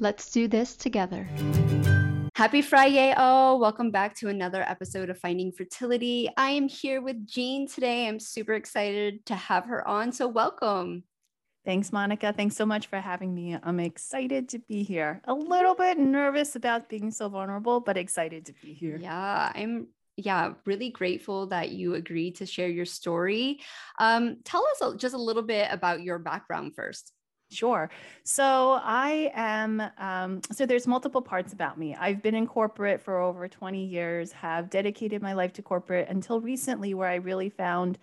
Let's do this together. Happy Friday, oh, welcome back to another episode of Finding Fertility. I am here with Jean today. I'm super excited to have her on. So, welcome. Thanks, Monica. Thanks so much for having me. I'm excited to be here. A little bit nervous about being so vulnerable, but excited to be here. Yeah, I'm yeah, really grateful that you agreed to share your story. Um, tell us just a little bit about your background first. Sure. So I am, um, so there's multiple parts about me. I've been in corporate for over 20 years, have dedicated my life to corporate until recently, where I really found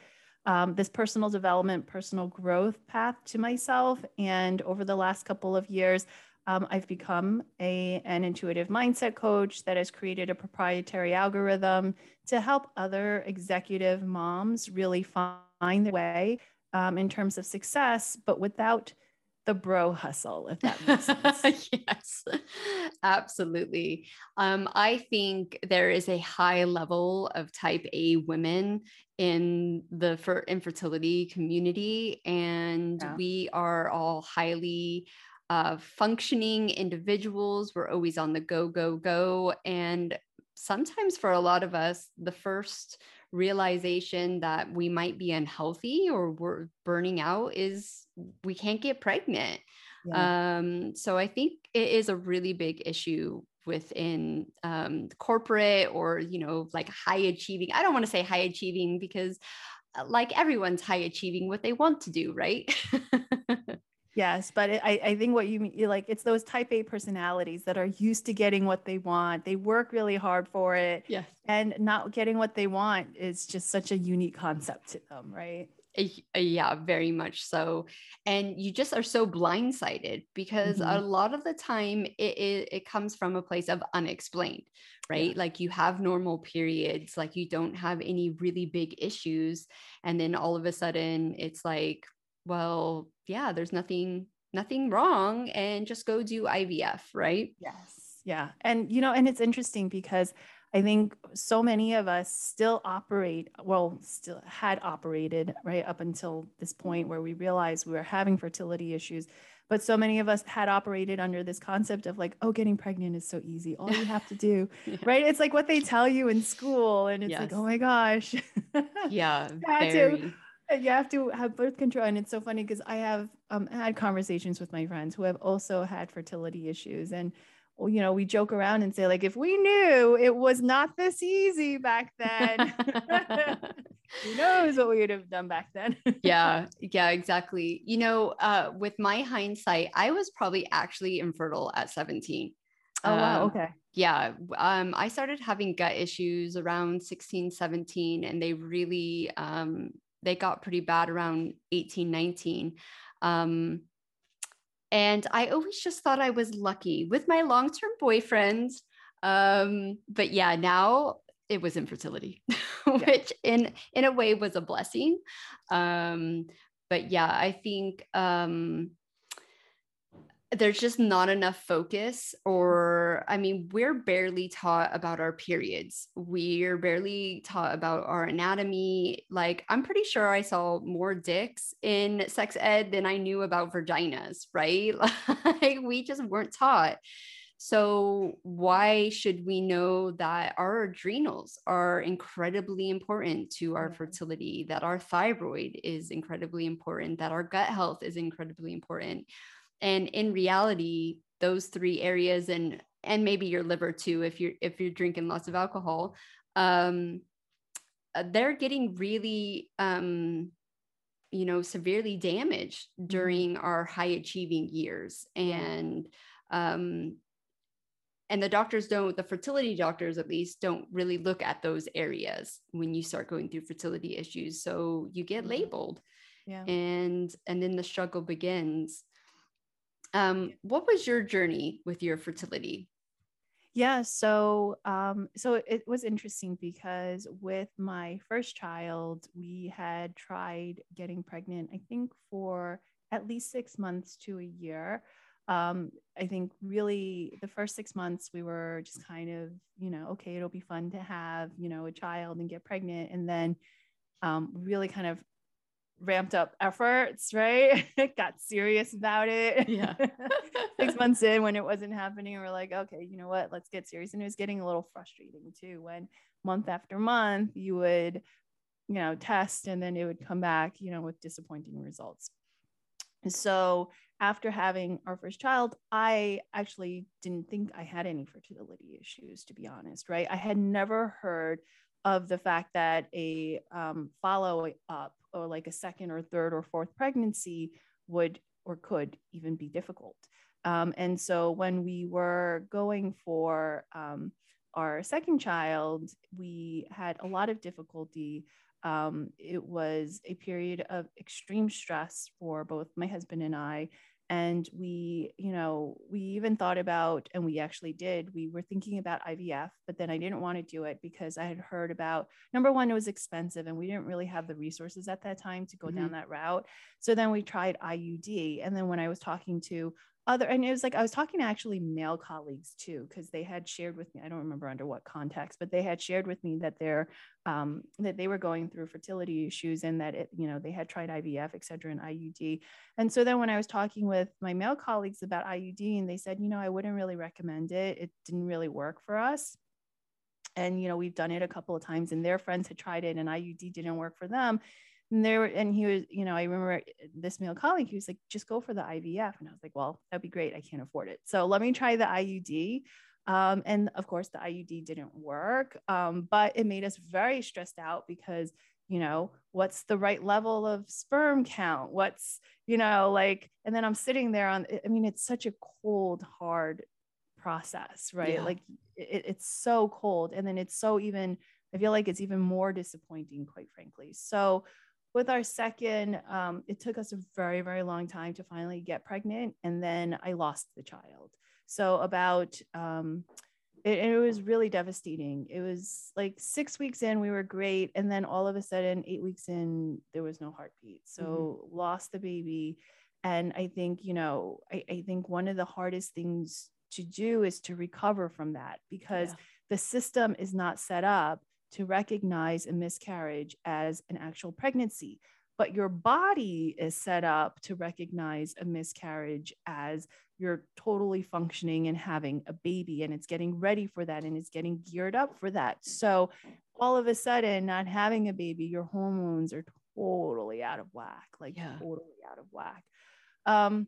um, this personal development, personal growth path to myself. And over the last couple of years, um, I've become a, an intuitive mindset coach that has created a proprietary algorithm to help other executive moms really find their way um, in terms of success, but without the bro hustle, if that makes sense. yes, absolutely. Um, I think there is a high level of type A women in the for infertility community, and yeah. we are all highly uh, functioning individuals. We're always on the go, go, go. And sometimes for a lot of us, the first realization that we might be unhealthy or we're burning out is we can't get pregnant. Yeah. Um, so I think it is a really big issue within um, corporate or you know like high achieving. I don't want to say high achieving because uh, like everyone's high achieving what they want to do, right? Yes, but it, I, I think what you mean, like, it's those type A personalities that are used to getting what they want. They work really hard for it. Yes. And not getting what they want is just such a unique concept to them, right? Yeah, very much so. And you just are so blindsided because mm-hmm. a lot of the time it, it, it, comes from a place of unexplained, right? Yeah. Like you have normal periods, like you don't have any really big issues. And then all of a sudden it's like, well, yeah, there's nothing nothing wrong and just go do IVF, right? Yes. Yeah. And you know, and it's interesting because I think so many of us still operate, well, still had operated right up until this point where we realized we were having fertility issues. But so many of us had operated under this concept of like, oh, getting pregnant is so easy. All you have to do, yeah. right? It's like what they tell you in school. And it's yes. like, oh my gosh. yeah. very you have to have birth control and it's so funny because i have um, had conversations with my friends who have also had fertility issues and well, you know we joke around and say like if we knew it was not this easy back then. Who knows what we would have done back then? Yeah yeah exactly. You know uh, with my hindsight i was probably actually infertile at 17 oh wow um, okay. yeah um, i started having gut issues around 16 17 and they really um, they got pretty bad around 18, 19. Um, and I always just thought I was lucky with my long term boyfriend. Um, but yeah, now it was infertility, which in in a way was a blessing. Um, but yeah, I think um, there's just not enough focus or i mean we're barely taught about our periods. We're barely taught about our anatomy. Like i'm pretty sure i saw more dicks in sex ed than i knew about vaginas right? Like we just weren't taught. So why should we know that our adrenals are incredibly important to our mm-hmm. fertility that our thyroid is incredibly important that our gut health is incredibly important and in reality, those three areas and and maybe your liver too if you're if you're drinking lots of alcohol um, uh, they're getting really um, you know severely damaged mm-hmm. during our high achieving years and um, and the doctors don't the fertility doctors at least don't really look at those areas when you start going through fertility issues so you get mm-hmm. labeled yeah. and and then the struggle begins um, what was your journey with your fertility? Yeah so um so it was interesting because with my first child we had tried getting pregnant i think for at least six months to a year. Um i think really the first six months we were just kind of you know okay it'll be fun to have you know a child and get pregnant. And then um really kind of ramped up efforts, right? Got serious about it. Yeah. Six months in when it wasn't happening, we're like, okay, you know what? Let's get serious. And it was getting a little frustrating too when month after month you would, you know, test and then it would come back, you know, with disappointing results. So after having our first child, I actually didn't think I had any fertility issues, to be honest, right? I had never heard of the fact that a um, follow up or like a second or third or fourth pregnancy would or could even be difficult. Um, and so when we were going for um, our second child, we had a lot of difficulty. Um, it was a period of extreme stress for both my husband and I and we you know we even thought about and we actually did we were thinking about ivf but then i didn't want to do it because i had heard about number one it was expensive and we didn't really have the resources at that time to go mm-hmm. down that route so then we tried iud and then when i was talking to other and it was like i was talking to actually male colleagues too because they had shared with me i don't remember under what context but they had shared with me that they're um, that they were going through fertility issues and that it you know they had tried ivf et cetera and iud and so then when i was talking with my male colleagues about iud and they said you know i wouldn't really recommend it. It didn't really work for us. And you know we've done it a couple of times and their friends had tried it and iud didn't work for them and there and he was you know i remember this male colleague he was like just go for the ivf and i was like well that'd be great. I can't afford it. So let me try the iud um, and of course the iud didn't work um, but it made us very stressed out because you know what's the right level of sperm count? What's you know like and then i'm sitting there on i mean it's such a cold hard process right? Yeah. like it, it's so cold. And then it's so even i feel like it's even more disappointing quite frankly. So with our second, um, it took us a very, very long time to finally get pregnant. And then I lost the child. So, about, um, it, it, was really devastating. It was like six weeks in, we were great. And then all of a sudden, eight weeks in, there was no heartbeat. So, mm-hmm. lost the baby. And I think, you know, I, I, think one of the hardest things to do is to recover from that because yeah. the system is not set up to recognize a miscarriage as an actual pregnancy. But your body is set up to recognize a miscarriage as you're totally functioning and having a baby, and it's getting ready for that and it's getting geared up for that. So, all of a sudden, not having a baby, your hormones are totally out of whack, like yeah. totally out of whack. Um,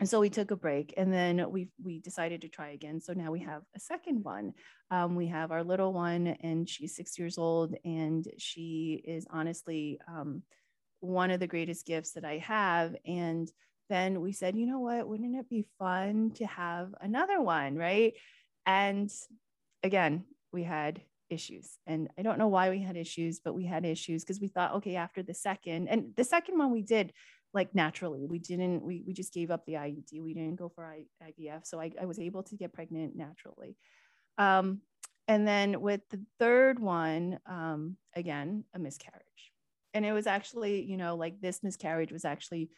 and so we took a break and then we we decided to try again. So now we have a second one. Um, we have our little one and she's six years old and she is honestly um, one of the greatest gifts that i have. And then we said you know what? Wouldn't it be fun to have another one? Right? And again we had issues. And i don't know why we had issues but we had issues because we thought okay after the second and the second one we did like naturally. We didn't, we, we just gave up the IUD. We didn't go for I, IVF. So I, I was able to get pregnant naturally. Um, and then with the third one, um, again, a miscarriage. And it was actually, you know, like this miscarriage was actually,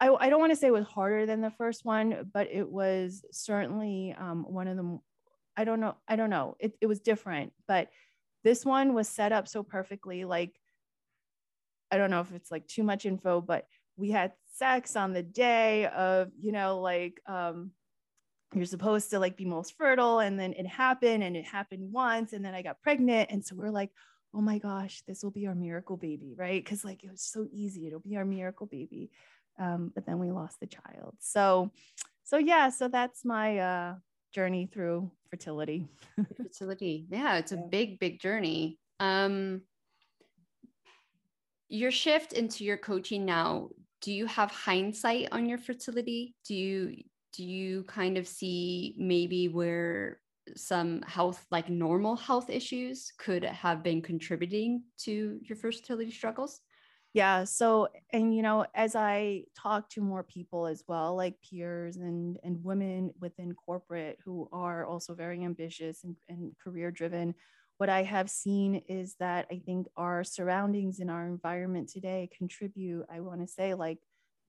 I, I don't want to say it was harder than the first one, but it was certainly um, one of the, I don't know, I don't know. It, it was different, but this one was set up so perfectly. Like I don't know if it's like too much info, but we had sex on the day of, you know, like um, you're supposed to like be most fertile. And then it happened and it happened once. And then I got pregnant. And so we're like, oh my gosh, this will be our miracle baby, right? Because like it was so easy. It'll be our miracle baby. Um, but then we lost the child. So, so yeah, so that's my uh journey through fertility. fertility. Yeah, it's a big, big journey. Um, your shift into your coaching now, do you have hindsight on your fertility? Do you do you kind of see maybe where some health like normal health issues could have been contributing to your fertility struggles? yeah so and you know as i talk to more people as well like peers and and women within corporate who are also very ambitious and, and career driven what i have seen is that i think our surroundings in our environment today contribute i want to say like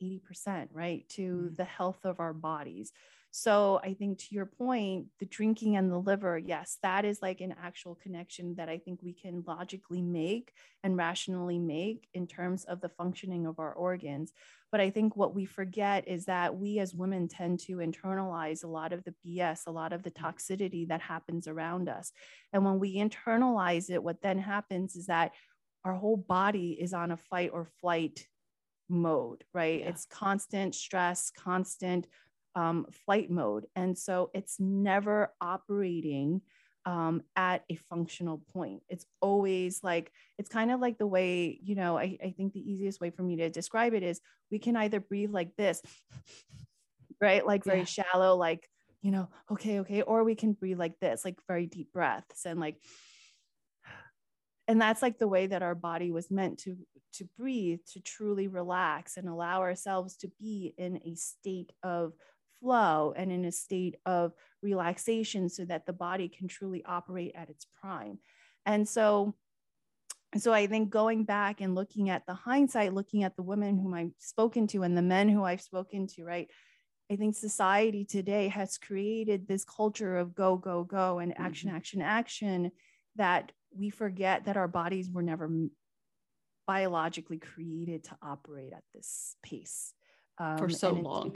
80% right to mm-hmm. the health of our bodies so I think to your point, the drinking and the liver, yes, that is like an actual connection that I think we can logically make and rationally make in terms of the functioning of our organs. But I think what we forget is that we as women tend to internalize a lot of the BS, a lot of the mm-hmm. toxicity that happens around us. And when we internalize it, what then happens is that our whole body is on a fight or flight mode, right? Yeah. It's constant stress, constant um, flight mode. And so it's never operating um, at a functional point. It's always like, it's kind of like the way, you know, I, I think the easiest way for me to describe it is we can either breathe like this, right? Like very yeah. shallow, like, you know, okay, okay. Or we can breathe like this, like very deep breaths and like, and that's like the way that our body was meant to to breathe to truly relax and allow ourselves to be in a state of flow and in a state of relaxation so that the body can truly operate at its prime. And so so I think going back and looking at the hindsight, looking at the women whom I've spoken to and the men who I've spoken to, right? I think society today has created this culture of go, go, go and action, mm-hmm. action, action that we forget that our bodies were never biologically created to operate at this pace um, for so long.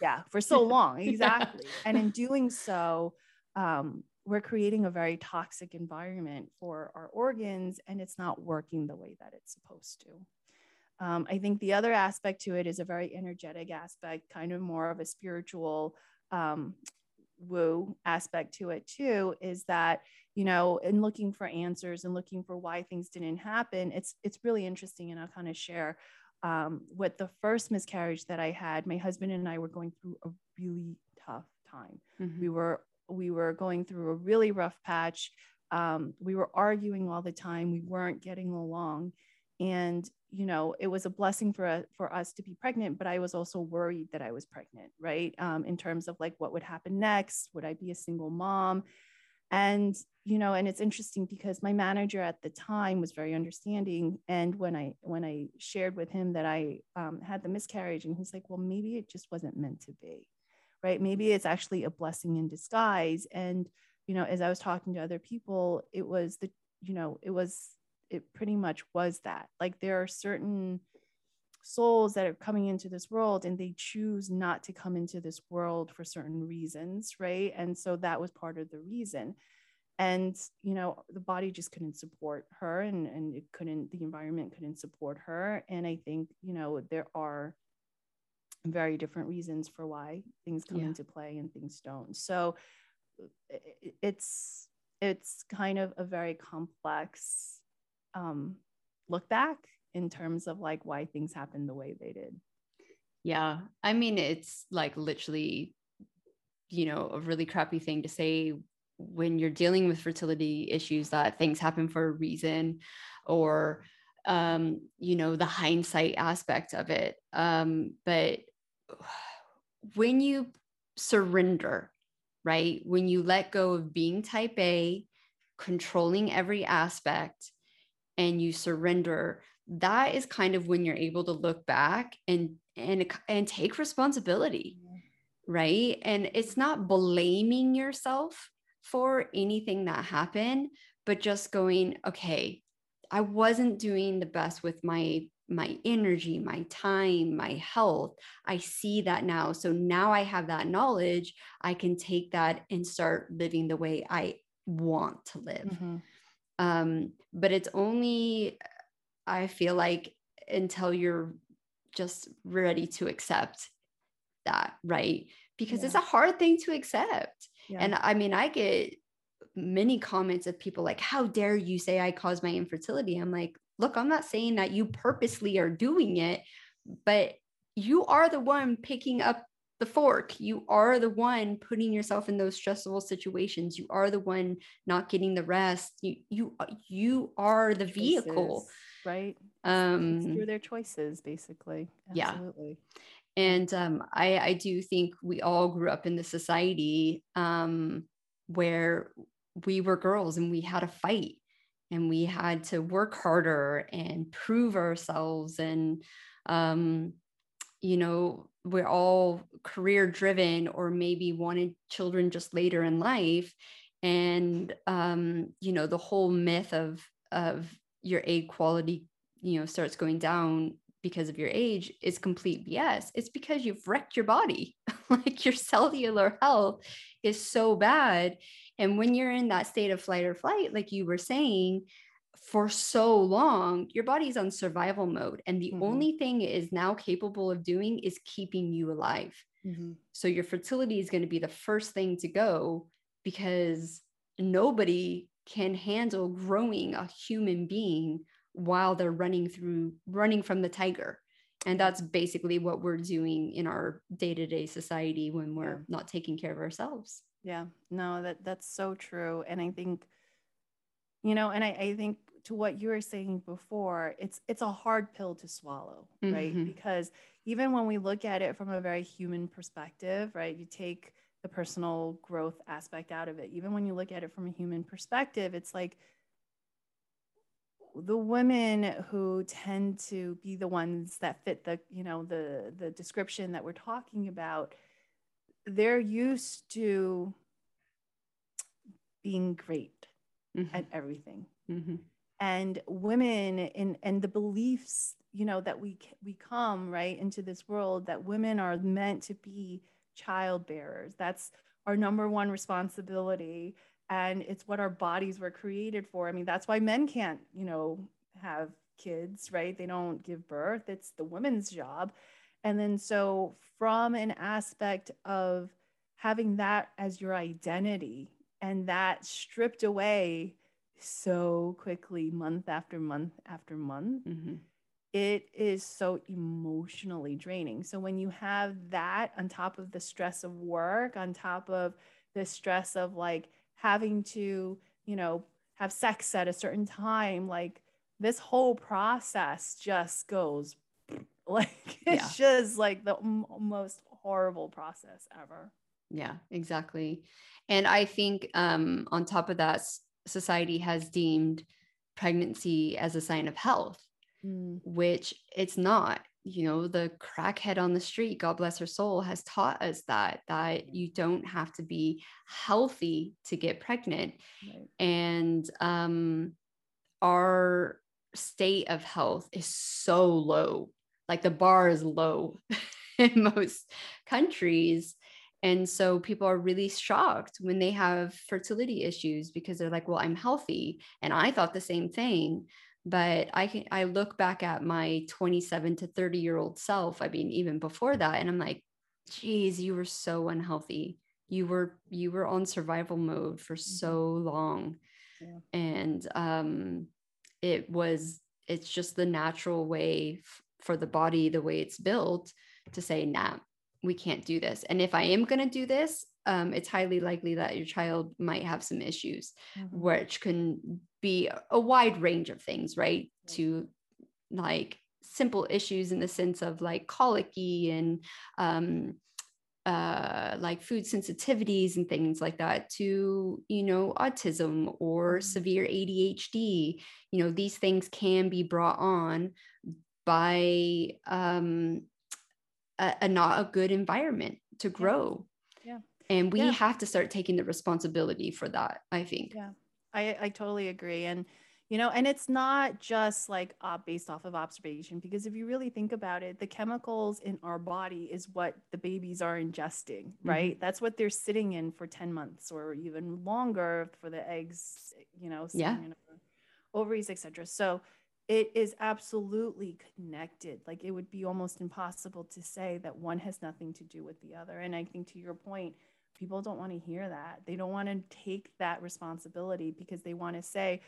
yeah, for so long, exactly. yeah. And in doing so, um, we're creating a very toxic environment for our organs, and it's not working the way that it's supposed to. Um, I think the other aspect to it is a very energetic aspect, kind of more of a spiritual um, woo aspect to it too. Is that you know, in looking for answers and looking for why things didn't happen, it's it's really interesting, and I'll kind of share um, with the first miscarriage that I had, my husband and I were going through a really tough time. Mm-hmm. We were we were going through a really rough patch. Um, we were arguing all the time. We weren't getting along, and you know it was a blessing for us for us to be pregnant. But I was also worried that I was pregnant, right? Um, in terms of like what would happen next. Would I be a single mom? And you know and it's interesting because my manager at the time was very understanding. And when i when i shared with him that i um, had the miscarriage and he's like well maybe it just wasn't meant to be right? Maybe it's actually a blessing in disguise. And you know as i was talking to other people it was the you know it was it pretty much was that. Like there are certain souls that are coming into this world and they choose not to come into this world for certain reasons right? And so that was part of the reason. And you know the body just couldn't support her and and it couldn't the environment couldn't support her. And i think you know there are very different reasons for why things come yeah. into play and things don't. So it's it's kind of a very complex um, look back in terms of like why things happened the way they did. Yeah. I mean, it's like literally, you know, a really crappy thing to say when you're dealing with fertility issues that things happen for a reason or, um, you know, the hindsight aspect of it. Um, but when you surrender, right? When you let go of being type A, controlling every aspect, and you surrender that is kind of when you're able to look back and and and take responsibility right? And it's not blaming yourself for anything that happened but just going okay i wasn't doing the best with my my energy my time my health. I see that now. So now i have that knowledge. I can take that and start living the way i want to live. Mm-hmm. um, but it's only I feel like until you're just ready to accept that, right? Because yeah. it's a hard thing to accept. Yeah. And I mean, I get many comments of people like, How dare you say I caused my infertility? I'm like, Look, I'm not saying that you purposely are doing it, but you are the one picking up the fork. You are the one putting yourself in those stressful situations. You are the one not getting the rest. You you you are the choices, vehicle, right? Um, it's through their choices, basically. Absolutely. Yeah and um, I, I do think we all grew up in the society um, where we were girls and we had to fight and we had to work harder and prove ourselves and um, you know we're all career driven or maybe wanted children just later in life and um, you know the whole myth of of your egg quality you know starts going down because of your age is complete BS. It's because you've wrecked your body. like your cellular health is so bad. And when you're in that state of flight or flight, like you were saying, for so long, your body's on survival mode. And the mm-hmm. only thing it is now capable of doing is keeping you alive. Mm-hmm. So your fertility is going to be the first thing to go because nobody can handle growing a human being while they're running through running from the tiger. And that's basically what we're doing in our day-to-day society when we're not taking care of ourselves. Yeah. No that that's so true. And i think you know and i, I think to what you were saying before it's it's a hard pill to swallow right? Mm-hmm. because even when we look at it from a very human perspective right you take the personal growth aspect out of it even when you look at it from a human perspective it's like the women who tend to be the ones that fit the you know the the description that we're talking about they're used to being great mm-hmm. at everything mm-hmm. and women in and the beliefs you know that we we come right into this world that women are meant to be child bearers that's our number one responsibility and it's what our bodies were created for. I mean, that's why men can't, you know, have kids, right? They don't give birth. It's the woman's job. And then so from an aspect of having that as your identity and that stripped away so quickly month after month after month mm-hmm. It is so emotionally draining so when you have that on top of the stress of work on top of the stress of like having to, you know, have sex at a certain time, like this whole process just goes like it's yeah. just like the m- most horrible process ever. Yeah, exactly. And I think um, on top of that, society has deemed pregnancy as a sign of health, mm. which it's not you know the crackhead on the street god bless her soul has taught us that that you don't have to be healthy to get pregnant. Right. and um our state of health is so low like the bar is low in most countries. And so people are really shocked when they have fertility issues because they're like well i'm healthy. And i thought the same thing but i can i look back at my 27 to 30 year old self i mean even before that and i'm like geez you were so unhealthy you were you were on survival mode for mm-hmm. so long yeah. and um it was it's just the natural way f- for the body the way it's built to say nah we can't do this and if i am going to do this um, it's highly likely that your child might have some issues, mm-hmm. which can be a wide range of things, right? To like simple issues in the sense of like colicky and um, uh, like food sensitivities and things like that to you know autism or mm-hmm. severe adhd you know these things can be brought on by um, a, a not a good environment to grow. Yeah, and we yeah. have to start taking the responsibility for that i think. Yeah i i totally agree and you know and it's not just like uh, based off of observation because if you really think about it the chemicals in our body is what the babies are ingesting right mm-hmm. that's what they're sitting in for 10 months or even longer for the eggs you know yeah. ovaries etc so it is absolutely connected like it would be almost impossible to say that one has nothing to do with the other and i think to your point people don't want to hear that. They don't want to take that responsibility because they want to say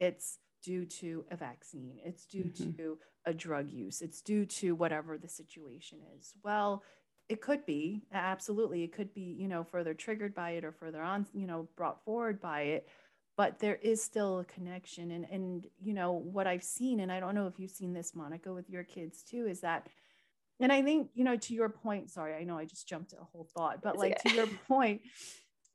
it's due to a vaccine, it's due mm-hmm. to a drug use, it's due to whatever the situation is. Well, it could be absolutely it could be you know further triggered by it or further on you know brought forward by it but there is still a connection and and you know what i've seen and i don't know if you've seen this monica with your kids too is that and i think you know to your point sorry i know i just jumped a whole thought but like to your point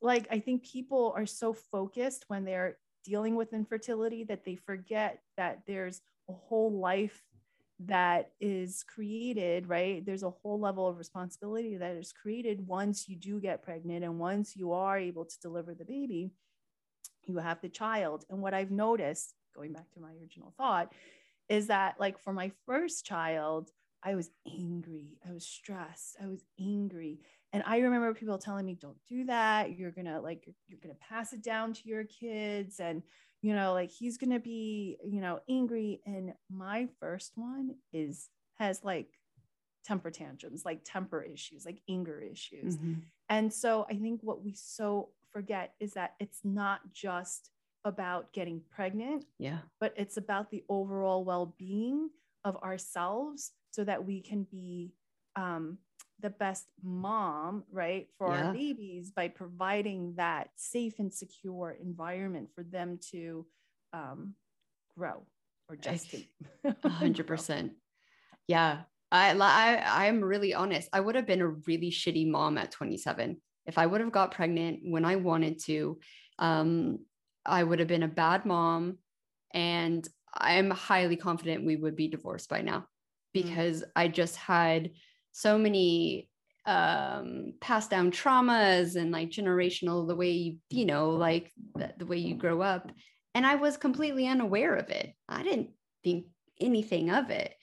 like i think people are so focused when they're dealing with infertility that they forget that there's a whole life that is created, right? There's a whole level of responsibility that is created once you do get pregnant and once you are able to deliver the baby, you have the child. And what I've noticed, going back to my original thought, is that like for my first child, I was angry, I was stressed, I was angry. And I remember people telling me, don't do that. You're gonna like you're, you're gonna pass it down to your kids and you know, like he's gonna be, you know, angry. And my first one is has like temper tantrums, like temper issues, like anger issues. Mm-hmm. And so I think what we so forget is that it's not just about getting pregnant, yeah, but it's about the overall well-being of ourselves so that we can be um, the best mom, right, for yeah. our babies by providing that safe and secure environment for them to um, grow or just hundred percent. Yeah. I, I, I'm really honest. I would have been a really shitty mom at 27. If I would have got pregnant when I wanted to, um, I would have been a bad mom. And I'm highly confident we would be divorced by now. Because mm. I just had so many um passed down traumas and like generational the way you you know like the, the way you grow up. And i was completely unaware of it. I didn't think anything of it.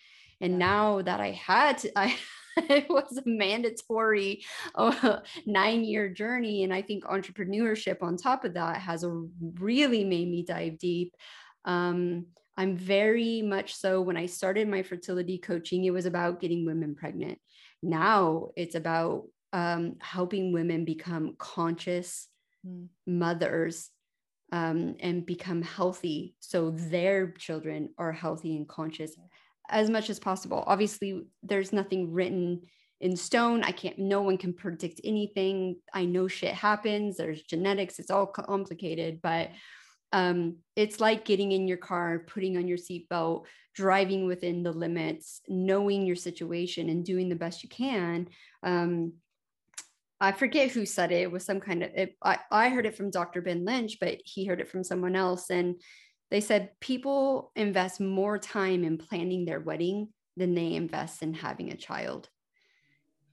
And now that i had to i it was a mandatory uh, nine year journey. And i think entrepreneurship on top of that has a really made me dive deep. Um, i'm very much so when i started my fertility coaching it was about getting women pregnant now it's about um, helping women become conscious mm. mothers um, and become healthy so their children are healthy and conscious as much as possible. Obviously, there's nothing written in stone. I can't, no one can predict anything. I know shit happens, there's genetics, it's all complicated, but um, it's like getting in your car, putting on your seatbelt, driving within the limits, knowing your situation and doing the best you can. Um, I forget who said it. It was some kind of, it, I, I heard it from Dr. Ben Lynch, but he heard it from someone else. And they said people invest more time in planning their wedding than they invest in having a child.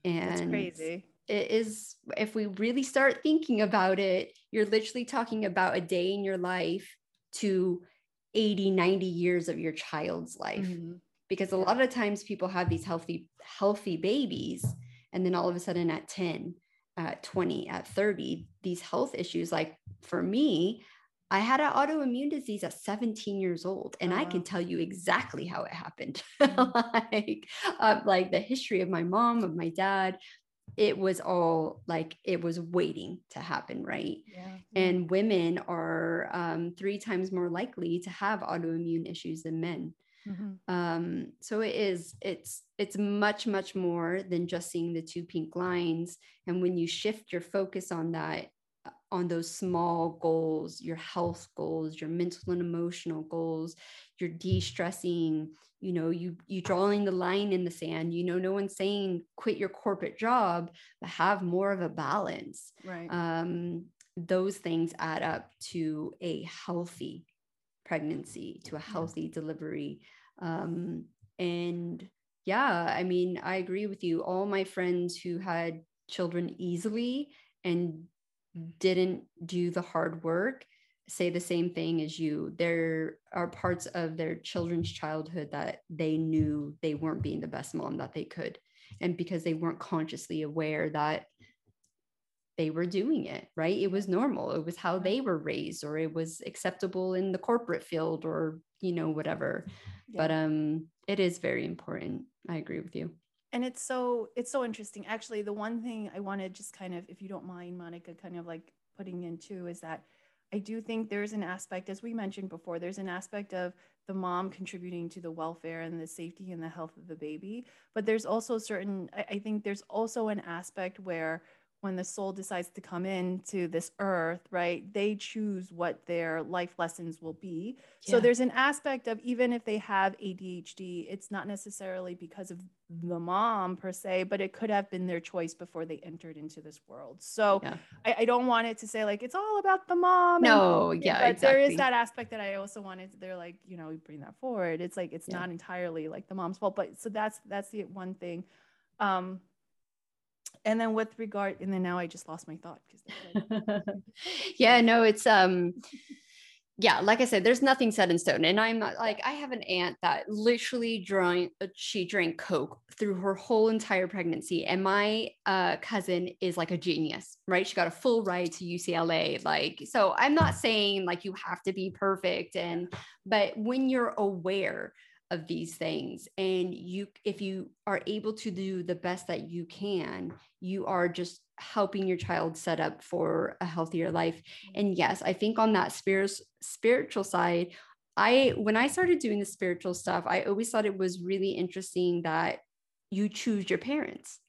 And That's crazy it is if we really start thinking about it you're literally talking about a day in your life to 80 90 years of your child's life mm-hmm. because a lot of times people have these healthy healthy babies and then all of a sudden at 10 at 20 at 30 these health issues like for me I had an autoimmune disease at 17 years old, and I can tell you exactly how it happened. Mm-hmm. like, uh, like the history of my mom, of my dad, it was all like it was waiting to happen right yeah. and women are um, three times more likely to have autoimmune issues than men mm-hmm. um, so it is it's it's much much more than just seeing the two pink lines and when you shift your focus on that on those small goals, your health goals, your mental and emotional goals, your de-stressing, you know, you you drawing the line in the sand. You know, no one's saying quit your corporate job, but have more of a balance. Right. Um, those things add up to a healthy pregnancy, to a healthy delivery. Um, and yeah, I mean, I agree with you. All my friends who had children easily and didn't do the hard work say the same thing as you. There are parts of their children's childhood that they knew they weren't being the best mom that they could. And because they weren't consciously aware that they were doing it, right? It was normal. It was how they were raised, or it was acceptable in the corporate field, or, you know, whatever. Yeah. But um, it is very important. I agree with you and it's so it's so interesting actually the one thing i want to just kind of if you don't mind monica kind of like putting into is that i do think there's an aspect as we mentioned before there's an aspect of the mom contributing to the welfare and the safety and the health of the baby. But there's also certain i, think there's also an aspect where when the soul decides to come into this earth, right, they choose what their life lessons will be. Yeah. So there's an aspect of even if they have ADHD, it's not necessarily because of the mom per se, but it could have been their choice before they entered into this world. So yeah. I, I, don't want it to say like it's all about the mom. No, and, yeah, but exactly. there is that aspect that I also wanted. They're like, you know, we bring that forward. It's like it's yeah. not entirely like the mom's fault, but so that's that's the one thing. Um, and then with regard and then now i just lost my thought because yeah no it's um yeah like i said there's nothing set in stone. And i'm not like i have an aunt that literally drank uh, she drank coke through her whole entire pregnancy. And my uh, cousin is like a genius right? She got a full ride to ucla like so i'm not saying like you have to be perfect and but when you're aware of these things. And you if you are able to do the best that you can you are just helping your child set up for a healthier life. And yes i think on that spirit spiritual side i when i started doing the spiritual stuff i always thought it was really interesting that you choose your parents.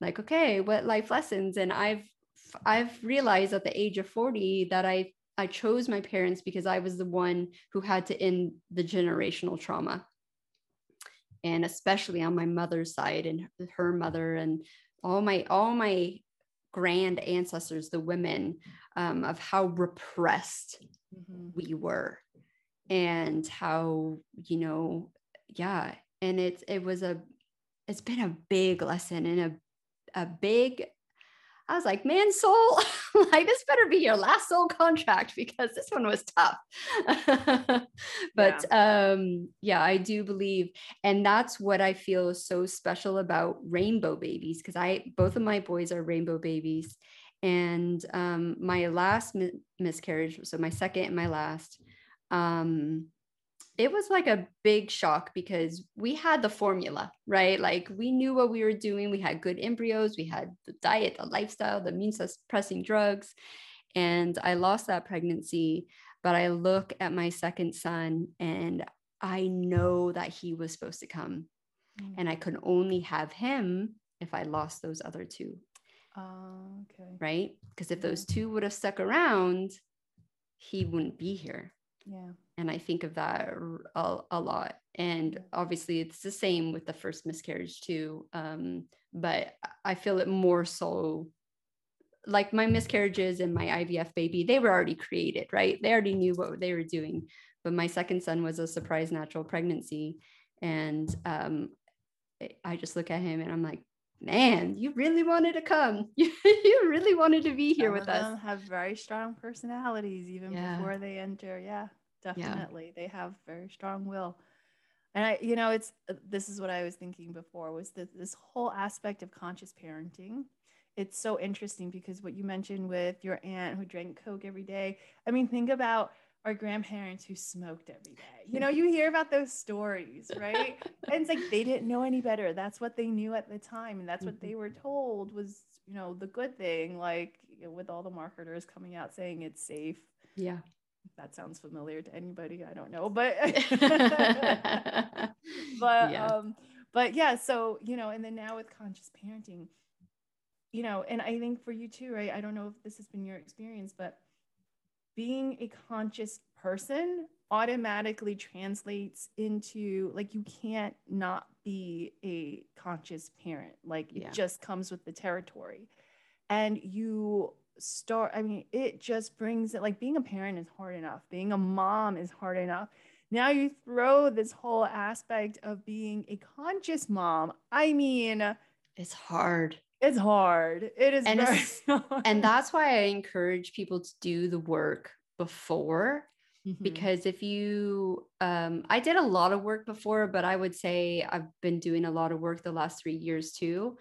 Like okay what life lessons? And i've i've realized at the age of 40 that i I chose my parents because I was the one who had to end the generational trauma. And especially on my mother's side and her mother and all my all my grand ancestors, the women, um, of how repressed mm-hmm. we were and how, you know, yeah. And it's it was a it's been a big lesson and a a big I was like, man, soul, like this better be your last soul contract because this one was tough. but yeah. um, yeah, I do believe, and that's what I feel is so special about rainbow babies because I both of my boys are rainbow babies, and um, my last mi- miscarriage, so my second and my last, um, it was like a big shock because we had the formula, right? Like we knew what we were doing. We had good embryos, we had the diet, the lifestyle, the immune suppressing drugs. And I lost that pregnancy. But I look at my second son and I know that he was supposed to come. Mm-hmm. And I could only have him if I lost those other two. Uh, okay. Right? Because if those two would have stuck around, he wouldn't be here. Yeah. And I think of that a, a lot. And obviously, it's the same with the first miscarriage, too. Um, but I feel it more so like my miscarriages and my IVF baby, they were already created, right? They already knew what they were doing. But my second son was a surprise natural pregnancy. And um, I just look at him and I'm like, man, you really wanted to come. You, really wanted to be here Some with us. Have very strong personalities even yeah. before they enter. Yeah, definitely. Yeah. They have very strong will. And I, you know, it's uh, this is what I was thinking before was that this whole aspect of conscious parenting. It's so interesting because what you mentioned with your aunt who drank Coke every day. I mean, think about our grandparents who smoked every day. You know, you hear about those stories, right? and it's like they didn't know any better. That's what they knew at the time. And that's what they mm-hmm. were told was, you know, the good thing, like you know, with all the marketers coming out saying it's safe. Yeah. that sounds familiar to anybody, I don't know. But but yeah. um but yeah, so you know, and then now with conscious parenting, you know, and I think for you too, right? I don't know if this has been your experience, but being a conscious person automatically translates into like you can't not be a conscious parent. Like yeah. it just comes with the territory. And you start i mean it just brings it like being a parent is hard enough. Being a mom is hard enough. Now you throw this whole aspect of being a conscious mom. I mean it's hard it's hard. It is and, and that's why I encourage people to do the work before. Mm-hmm. Because if you, um, I did a lot of work before, but I would say I've been doing a lot of work the last three years too.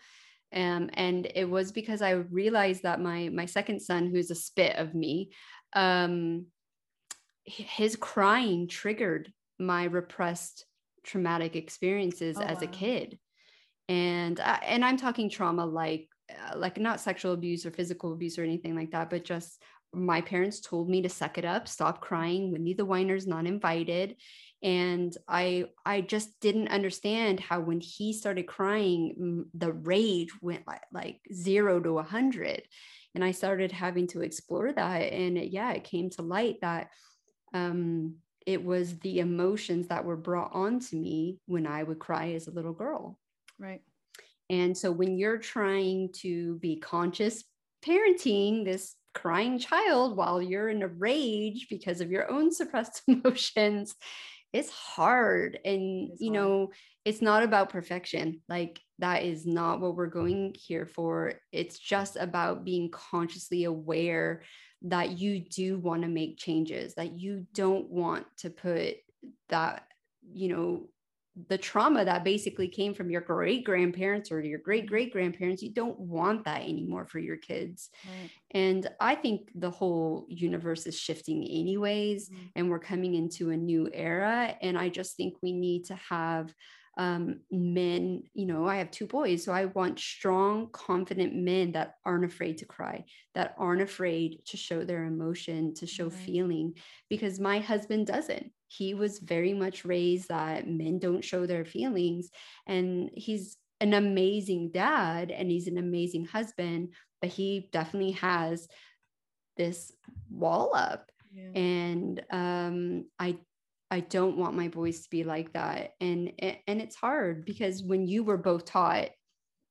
Um, and it was because I realized that my my second son, who's a spit of me, um, his crying triggered my repressed traumatic experiences oh, as wow. a kid and uh, and i'm talking trauma like uh, like not sexual abuse or physical abuse or anything like that but just my parents told me to suck it up stop crying wendy the whiner's not invited. And i i just didn't understand how when he started crying the rage went like, like zero to a hundred. And i started having to explore that and yeah it came to light that um it was the emotions that were brought on to me when i would cry as a little girl right. And so when you're trying to be conscious parenting this crying child while you're in a rage because of your own suppressed emotions it's hard. And it's you hard. know it's not about perfection. Like that is not what we're going here for. It's just about being consciously aware that you do want to make changes that you don't want to put that you know the trauma that basically came from your great grandparents or your great great grandparents you don't want that anymore for your kids right. and i think the whole universe is shifting anyways mm-hmm. and we're coming into a new era and i just think we need to have um, men, you know, I have two boys, so I want strong, confident men that aren't afraid to cry, that aren't afraid to show their emotion, to show feeling, because my husband doesn't. He was very much raised that men don't show their feelings, and he's an amazing dad and he's an amazing husband, but he definitely has this wall up. Yeah. And um, I I don't want my boys to be like that. And and it's hard because when you were both taught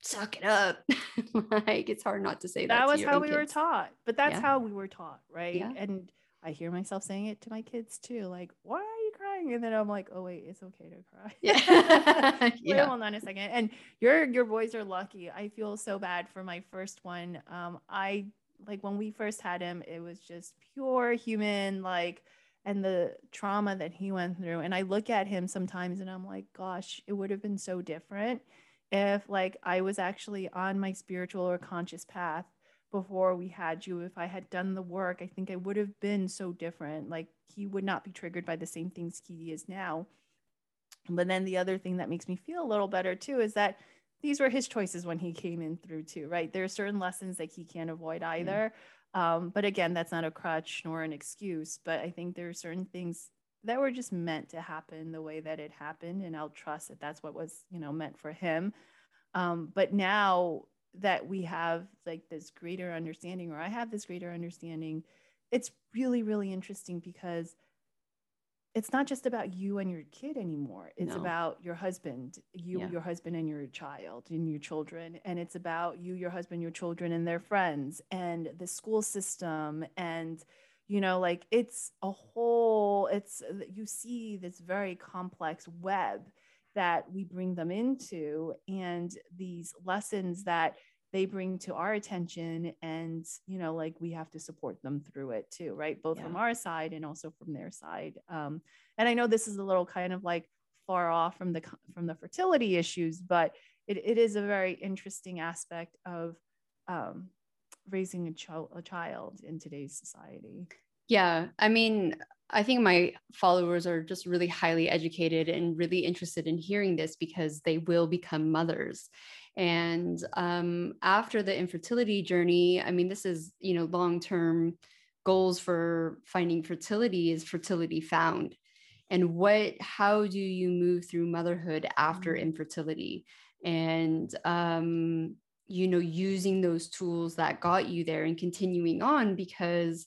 suck it up like it's hard not to say that that was how we kids. were taught but that's yeah. how we were taught right yeah. and i hear myself saying it to my kids too like why are you crying? And then i'm like oh wait it's okay to cry. Yeah. Wait yeah. hold on a second. And your your boys are lucky. I feel so bad for my first one. Um i like when we first had him it was just pure human like and the trauma that he went through. And I look at him sometimes and I'm like, gosh, it would have been so different if like I was actually on my spiritual or conscious path before we had you. If I had done the work, I think I would have been so different. Like he would not be triggered by the same things he is now. But then the other thing that makes me feel a little better too is that these were his choices when he came in through too, right? There are certain lessons that he can't avoid either. Um, but again, that's not a crutch nor an excuse. But I think there are certain things that were just meant to happen the way that it happened, and I'll trust that that's what was, you know, meant for him. Um, but now that we have like this greater understanding, or I have this greater understanding, it's really, really interesting because it's not just about you and your kid anymore. It's no. about your husband, you, yeah. your husband and your child and your children. And it's about you, your husband, your children and their friends and the school system. And, you know, like it's a whole, it's, you see this very complex web that we bring them into and these lessons that they bring to our attention and you know like we have to support them through it too right both yeah. from our side and also from their side um, and i know this is a little kind of like far off from the from the fertility issues but it, it is a very interesting aspect of um, raising a, ch- a child in today's society yeah i mean I think my followers are just really highly educated and really interested in hearing this because they will become mothers. And um, after the infertility journey, I mean, this is, you know, long term goals for finding fertility is fertility found. And what, how do you move through motherhood after mm-hmm. infertility? And, um, you know, using those tools that got you there and continuing on because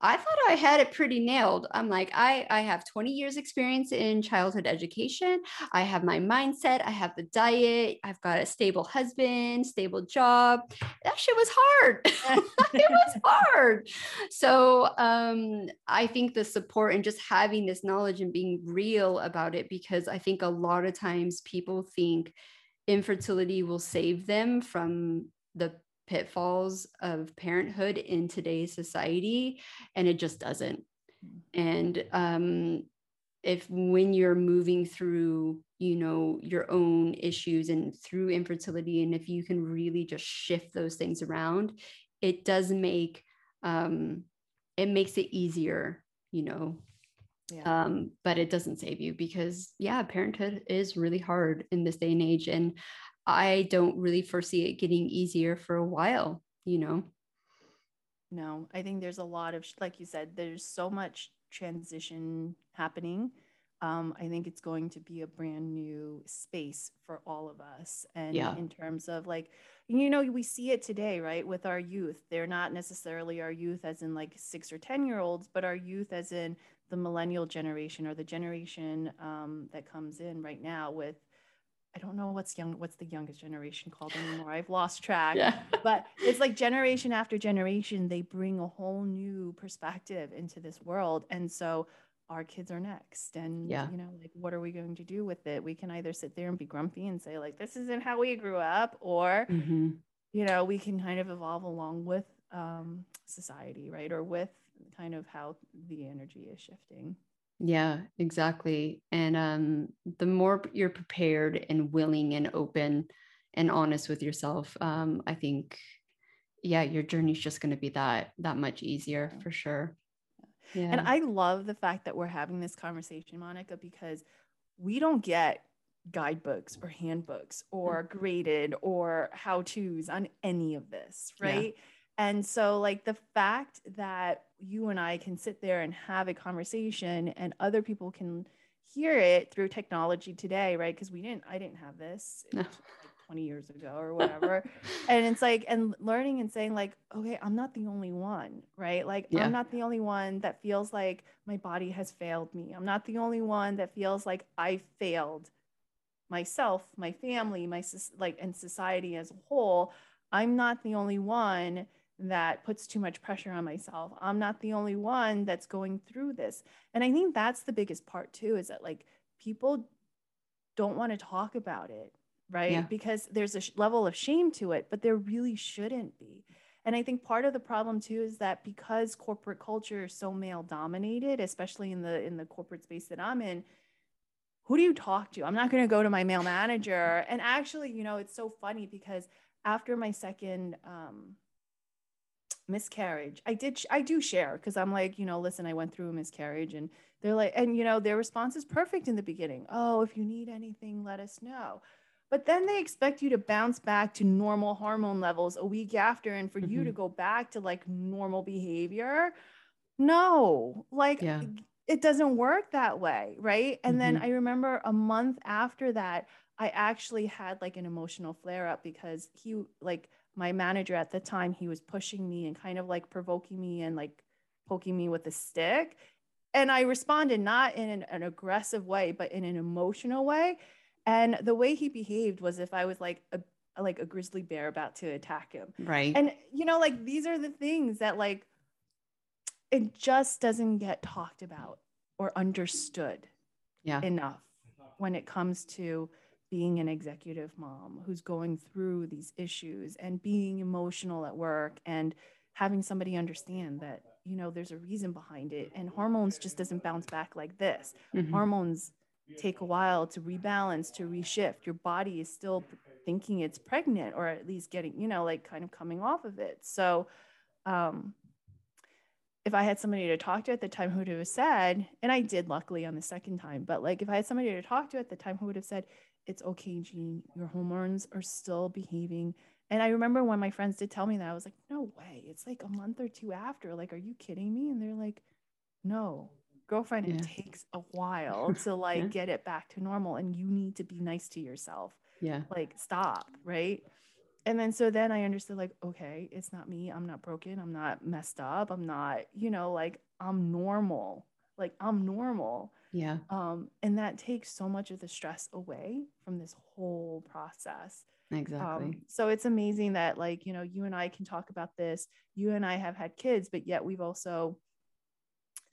I thought I had it pretty nailed. I'm like, I, I have 20 years experience in childhood education. I have my mindset. I have the diet. I've got a stable husband, stable job. That shit was hard. it was hard. So um, I think the support and just having this knowledge and being real about it, because I think a lot of times people think infertility will save them from the pitfalls of parenthood in today's society and it just doesn't. And um, if when you're moving through you know your own issues and through infertility and if you can really just shift those things around it does make um, it makes it easier you know. Yeah. um, but it doesn't save you because yeah parenthood is really hard in this day and age and I don't really foresee it getting easier for a while, you know? No, I think there's a lot of, like you said, there's so much transition happening. Um, I think it's going to be a brand new space for all of us. And Yeah. in terms of like, you know, we see it today, right? With our youth, they're not necessarily our youth as in like six or 10 year olds, but our youth as in the millennial generation or the generation um, that comes in right now with, I don't know what's young, what's the youngest generation called anymore. I've lost track. Yeah. but it's like generation after generation they bring a whole new perspective into this world. And so our kids are next. And Yeah. you know like what are we going to do with it? We can either sit there and be grumpy and say like this isn't how we grew up or hmm you know we can kind of evolve along with um, society right? Or with kind of how the energy is shifting Yeah, exactly. And um, the more you're prepared and willing and open and honest with yourself, um, I think, yeah, your journey's just going to be that that much easier for sure. Yeah. And I love the fact that we're having this conversation, Monica, because we don't get guidebooks or handbooks or graded or how to's on any of this, Yeah. And so, like, the fact that you and I can sit there and have a conversation and other people can hear it through technology today, right? Because we didn't, I didn't have this No. like 20 years ago or whatever and it's like and learning and saying like okay i'm not the only one right like Yeah. i'm not the only one that feels like my body has failed me i'm not the only one that feels like i failed myself my family my like and society as a whole i'm not the only one that puts too much pressure on myself. I'm not the only one that's going through this. And i think that's the biggest part too is that like people don't want to talk about it right? Yeah. because there's a sh- level of shame to it but there really shouldn't be. And i think part of the problem too is that because corporate culture is so male dominated especially in the in the corporate space that i'm in who do you talk to? I'm not going to go to my male manager. And actually you know it's so funny because after my second um miscarriage i did sh- i do share because i'm like you know listen i went through a miscarriage and they're like and you know their response is perfect in the beginning oh if you need anything let us know but then they expect you to bounce back to normal hormone levels a week after and for you to Mhm. go back to like normal behavior no like Yeah. it doesn't work that way right and then Mhm. i remember a month after that i actually had like an emotional flare up because he like my manager at the time he was pushing me and kind of like provoking me and like poking me with a stick and i responded not in an, an aggressive way but in an emotional way and the way he behaved was if i was like a like a grizzly bear about to attack him right. and you know like these are the things that like it just doesn't get talked about or understood yeah. enough when it comes to being an executive mom who's going through these issues and being emotional at work and having somebody understand that you know there's a reason behind it and hormones just doesn't bounce back like this. Mhm. hormones take a while to rebalance to reshift. Your body is still thinking it's pregnant or at least getting you know like kind of coming off of it. So um if i had somebody to talk to at the time who would have said and i did luckily on the second time but like if i had somebody to talk to at the time who would have said it's okay jean. Your hormones are still behaving. And i remember when my friends did tell me that i was like no way. It's like a month or two after. Like are you kidding me? And they're like no. Girlfriend it takes a while to like Yeah. get it back to normal and you need to be nice to yourself. Yeah. like stop. Right? And then so then i understood like okay it's not me. I'm not broken. I'm not messed up. I'm not you know like i'm normal. Like i'm normal Yeah. um and that takes so much of the stress away from this whole process Exactly. um, so it's amazing that like you know you and i can talk about this you and i have had kids but yet we've also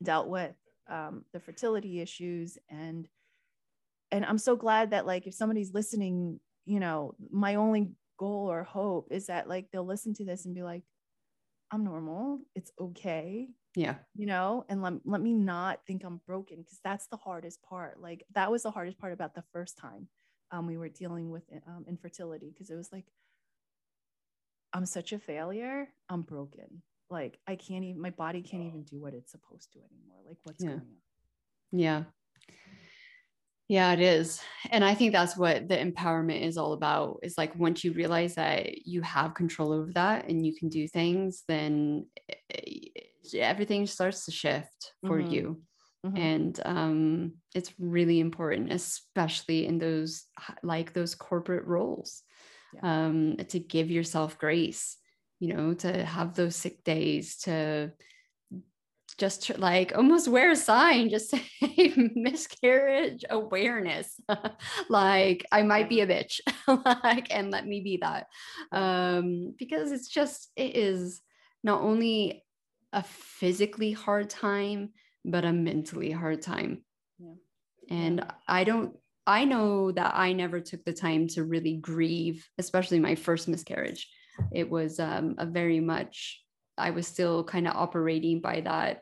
dealt with um, the fertility issues and and i'm so glad that like if somebody's listening you know my only goal or hope is that like they'll listen to this and be like i'm normal it's okay yeah. you know and let, let me not think i'm broken because that's the hardest part like that was the hardest part about the first time um, we were dealing with um, infertility because it was like i'm such a failure i'm broken like i can't even my body can't even do what it's supposed to anymore like what's Yeah. going on Yeah. Yeah, it is. And I think that's what the empowerment is all about. Is like once you realize that you have control over that and you can do things, then eh, everything starts to shift for mm-hmm. you. Mm-hmm. And um, it's really important, especially in those like those corporate roles, yeah. um, to give yourself grace, you know, to have those sick days, to just like almost wear a sign just say miscarriage awareness like i might be a bitch like and let me be that um because it's just it is not only a physically hard time but a mentally hard time yeah. and i don't i know that i never took the time to really grieve especially my first miscarriage it was um, a very much I was still kind of operating by that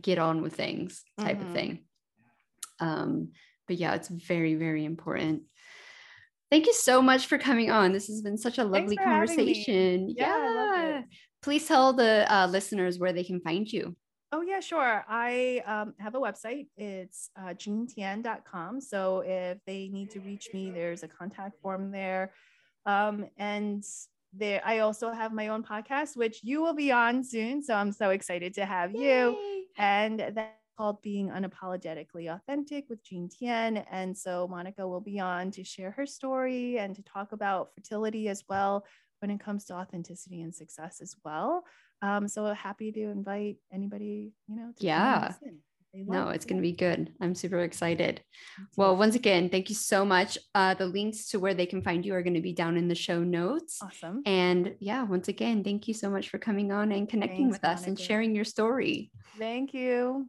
get on with things type mm-hmm. of thing. Um, but yeah, it's very, very important. Thank you so much for coming on. This has been such a lovely conversation. Yeah. yeah. Please tell the uh, listeners where they can find you. Oh, yeah, sure. I um, have a website. It's uh, jeantian.com. So if they need to reach me, there's a contact form there. Um, and there, I also have my own podcast, which you will be on soon. So I'm so excited to have Yay. you and that's called Being Unapologetically Authentic with Jean Tian. And so Monica will be on to share her story and to talk about fertility as well when it comes to authenticity and success as well. Um, so happy to invite anybody, you know, yeah. No, it's going to be good. I'm super excited. Well, once again, thank you so much. Uh, the links to where they can find you are going to be down in the show notes. Awesome. And yeah, once again, thank you so much for coming on and connecting Thanks, with us Monica. and sharing your story. Thank you.